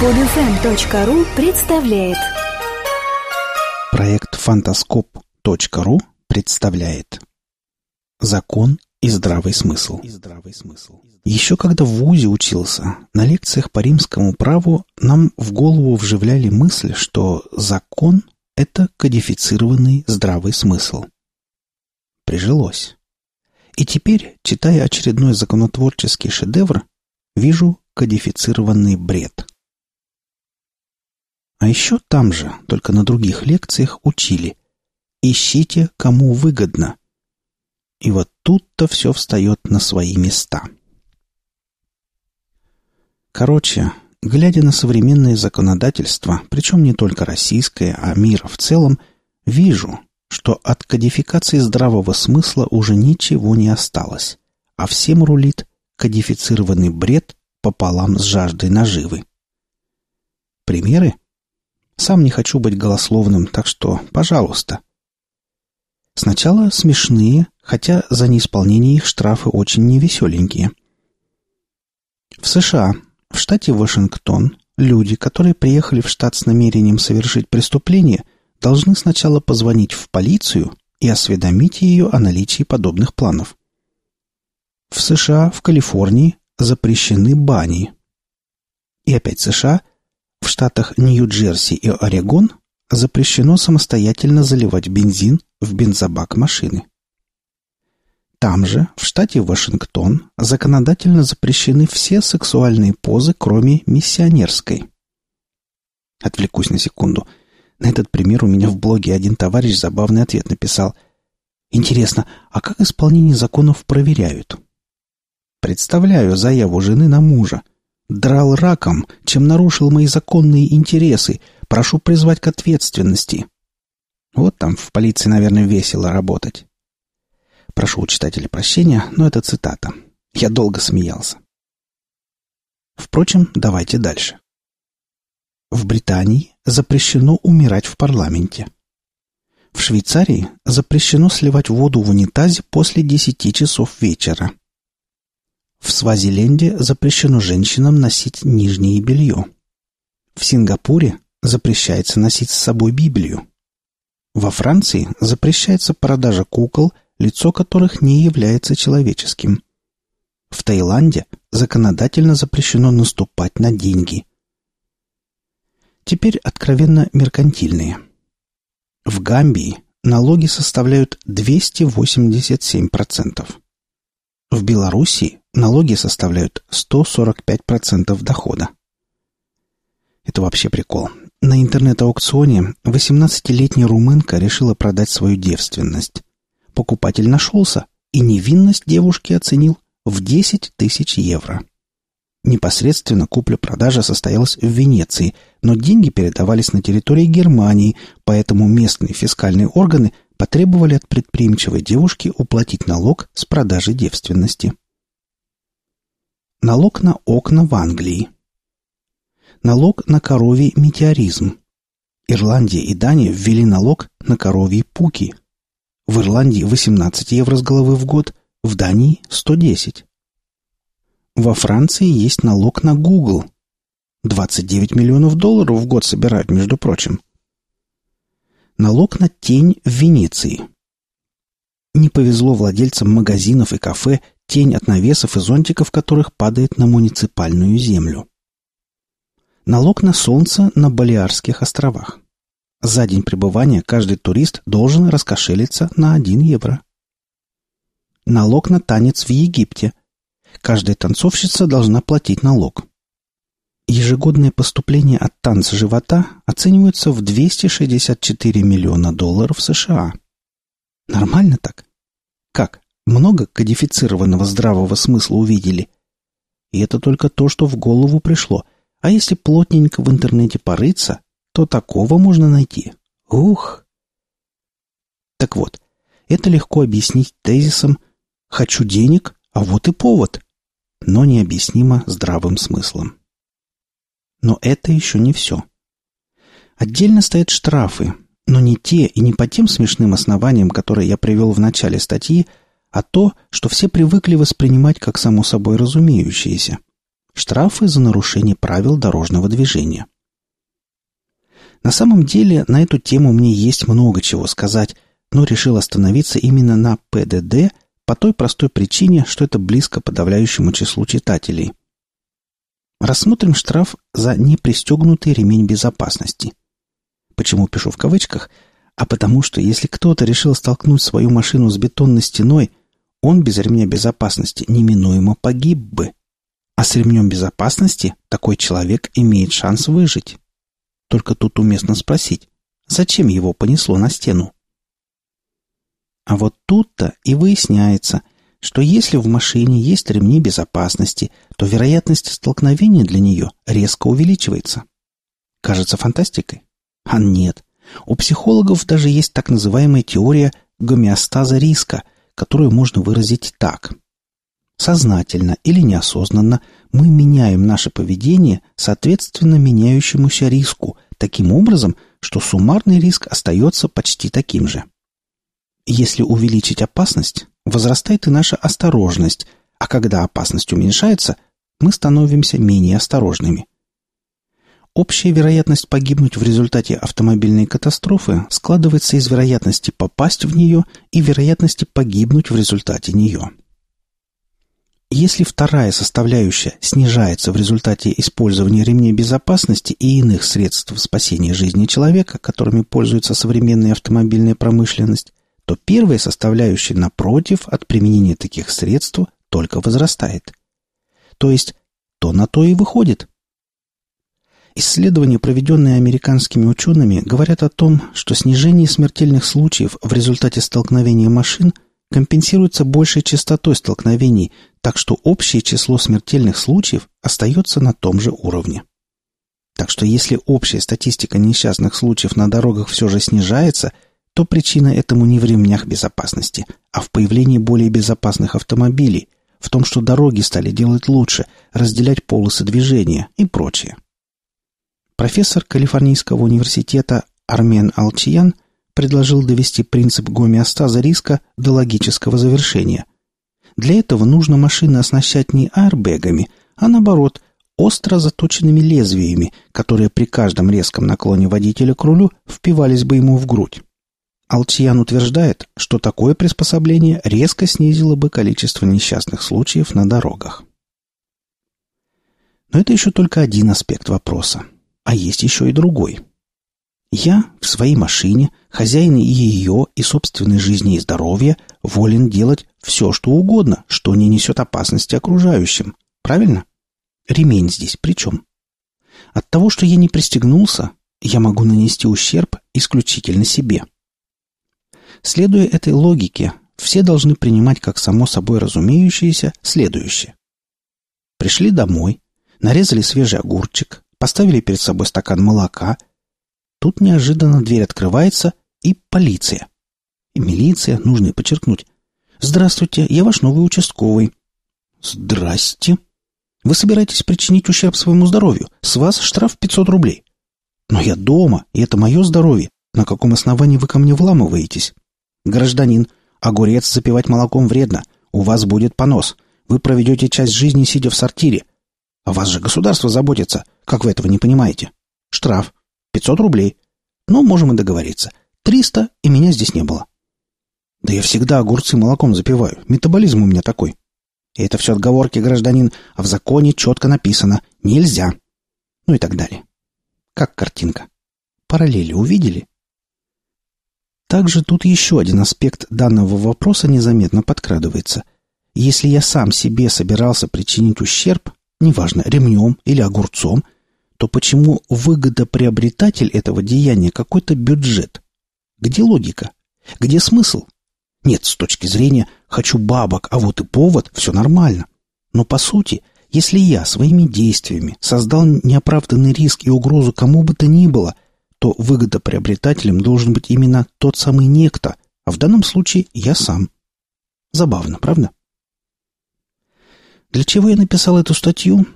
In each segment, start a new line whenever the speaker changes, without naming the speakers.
Подфм.ру представляет
Проект фантаскоп.ру представляет Закон и здравый смысл. Еще когда в ВУЗе учился, на лекциях по римскому праву нам в голову вживляли мысль, что закон – это кодифицированный здравый смысл. Прижилось. И теперь, читая очередной законотворческий шедевр, вижу кодифицированный бред. А еще там же, только на других лекциях, учили «Ищите, кому выгодно». И вот тут-то все встает на свои места. Короче, глядя на современное законодательство, причем не только российское, а мира в целом, вижу, что от кодификации здравого смысла уже ничего не осталось, а всем рулит кодифицированный бред пополам с жаждой наживы. Примеры? Сам не хочу быть голословным, так что, пожалуйста. Сначала смешные, хотя за неисполнение их штрафы очень невеселенькие. В США, в штате Вашингтон, люди, которые приехали в штат с намерением совершить преступление, должны сначала позвонить в полицию и осведомить ее о наличии подобных планов. В США, в Калифорнии запрещены бани. И опять США, в штатах Нью-Джерси и Орегон запрещено самостоятельно заливать бензин в бензобак машины. Там же, в штате Вашингтон, законодательно запрещены все сексуальные позы, кроме миссионерской. Отвлекусь на секунду – на этот пример у меня в блоге один товарищ забавный ответ написал. Интересно, а как исполнение законов проверяют? Представляю заяву жены на мужа. Драл раком, чем нарушил мои законные интересы. Прошу призвать к ответственности. Вот там в полиции, наверное, весело работать. Прошу у читателя прощения, но это цитата. Я долго смеялся. Впрочем, давайте дальше. В Британии запрещено умирать в парламенте. В Швейцарии запрещено сливать воду в унитазе после 10 часов вечера. В Свазиленде запрещено женщинам носить нижнее белье. В Сингапуре запрещается носить с собой Библию. Во Франции запрещается продажа кукол, лицо которых не является человеческим. В Таиланде законодательно запрещено наступать на деньги – Теперь откровенно меркантильные. В Гамбии налоги составляют 287%. В Белоруссии налоги составляют 145% дохода. Это вообще прикол. На интернет-аукционе 18-летняя румынка решила продать свою девственность. Покупатель нашелся, и невинность девушки оценил в 10 тысяч евро. Непосредственно купля-продажа состоялась в Венеции, но деньги передавались на территории Германии, поэтому местные фискальные органы потребовали от предприимчивой девушки уплатить налог с продажи девственности. Налог на окна в Англии. Налог на коровий метеоризм. Ирландия и Дания ввели налог на коровьи пуки. В Ирландии 18 евро с головы в год, в Дании 110. Во Франции есть налог на Google. 29 миллионов долларов в год собирают, между прочим. Налог на тень в Венеции. Не повезло владельцам магазинов и кафе, тень от навесов и зонтиков которых падает на муниципальную землю. Налог на солнце на Балиарских островах. За день пребывания каждый турист должен раскошелиться на 1 евро. Налог на танец в Египте – Каждая танцовщица должна платить налог. Ежегодные поступления от танца живота оцениваются в 264 миллиона долларов США. Нормально так? Как? Много кодифицированного здравого смысла увидели? И это только то, что в голову пришло. А если плотненько в интернете порыться, то такого можно найти. Ух! Так вот, это легко объяснить тезисом «хочу денег, а вот и повод» но необъяснимо здравым смыслом. Но это еще не все. Отдельно стоят штрафы, но не те и не по тем смешным основаниям, которые я привел в начале статьи, а то, что все привыкли воспринимать как само собой разумеющееся. Штрафы за нарушение правил дорожного движения. На самом деле на эту тему мне есть много чего сказать, но решил остановиться именно на ПДД по той простой причине, что это близко подавляющему числу читателей. Рассмотрим штраф за непристегнутый ремень безопасности. Почему пишу в кавычках? А потому что если кто-то решил столкнуть свою машину с бетонной стеной, он без ремня безопасности неминуемо погиб бы. А с ремнем безопасности такой человек имеет шанс выжить. Только тут уместно спросить, зачем его понесло на стену? А вот тут-то и выясняется, что если в машине есть ремни безопасности, то вероятность столкновения для нее резко увеличивается. Кажется фантастикой? А нет. У психологов даже есть так называемая теория гомеостаза риска, которую можно выразить так. Сознательно или неосознанно мы меняем наше поведение соответственно меняющемуся риску, таким образом, что суммарный риск остается почти таким же. Если увеличить опасность, возрастает и наша осторожность, а когда опасность уменьшается, мы становимся менее осторожными. Общая вероятность погибнуть в результате автомобильной катастрофы складывается из вероятности попасть в нее и вероятности погибнуть в результате нее. Если вторая составляющая снижается в результате использования ремней безопасности и иных средств спасения жизни человека, которыми пользуется современная автомобильная промышленность, то первая составляющая, напротив, от применения таких средств только возрастает. То есть то на то и выходит. Исследования, проведенные американскими учеными, говорят о том, что снижение смертельных случаев в результате столкновения машин компенсируется большей частотой столкновений, так что общее число смертельных случаев остается на том же уровне. Так что если общая статистика несчастных случаев на дорогах все же снижается, то причина этому не в ремнях безопасности, а в появлении более безопасных автомобилей, в том, что дороги стали делать лучше, разделять полосы движения и прочее. Профессор Калифорнийского университета Армен Алчиян предложил довести принцип гомеостаза риска до логического завершения – для этого нужно машины оснащать не аэрбэгами, а наоборот, остро заточенными лезвиями, которые при каждом резком наклоне водителя к рулю впивались бы ему в грудь. Алтиян утверждает, что такое приспособление резко снизило бы количество несчастных случаев на дорогах. Но это еще только один аспект вопроса. А есть еще и другой – я в своей машине, хозяин и ее, и собственной жизни и здоровья, волен делать все, что угодно, что не несет опасности окружающим. Правильно? Ремень здесь при чем? От того, что я не пристегнулся, я могу нанести ущерб исключительно себе. Следуя этой логике, все должны принимать как само собой разумеющееся следующее. Пришли домой, нарезали свежий огурчик, поставили перед собой стакан молока – Тут неожиданно дверь открывается, и полиция. И милиция, нужно подчеркнуть. «Здравствуйте, я ваш новый участковый». «Здрасте. Вы собираетесь причинить ущерб своему здоровью. С вас штраф 500 рублей». «Но я дома, и это мое здоровье. На каком основании вы ко мне вламываетесь?» «Гражданин, огурец запивать молоком вредно. У вас будет понос. Вы проведете часть жизни, сидя в сортире. О вас же государство заботится. Как вы этого не понимаете? Штраф. Пятьсот рублей. Ну, можем и договориться. Триста, и меня здесь не было. Да я всегда огурцы молоком запиваю. Метаболизм у меня такой. И это все отговорки, гражданин, а в законе четко написано «нельзя». Ну и так далее. Как картинка. Параллели увидели? Также тут еще один аспект данного вопроса незаметно подкрадывается. Если я сам себе собирался причинить ущерб, неважно, ремнем или огурцом, то почему выгодоприобретатель этого деяния какой-то бюджет? Где логика? Где смысл? Нет, с точки зрения «хочу бабок, а вот и повод» все нормально. Но по сути, если я своими действиями создал неоправданный риск и угрозу кому бы то ни было, то выгодоприобретателем должен быть именно тот самый некто, а в данном случае я сам. Забавно, правда? Для чего я написал эту статью?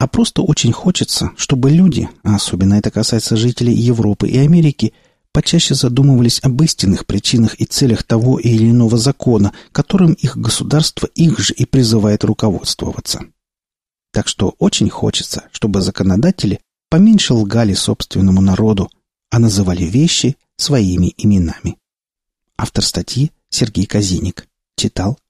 а просто очень хочется, чтобы люди, а особенно это касается жителей Европы и Америки, почаще задумывались об истинных причинах и целях того или иного закона, которым их государство их же и призывает руководствоваться. Так что очень хочется, чтобы законодатели поменьше лгали собственному народу, а называли вещи своими именами. Автор статьи Сергей Казиник. Читал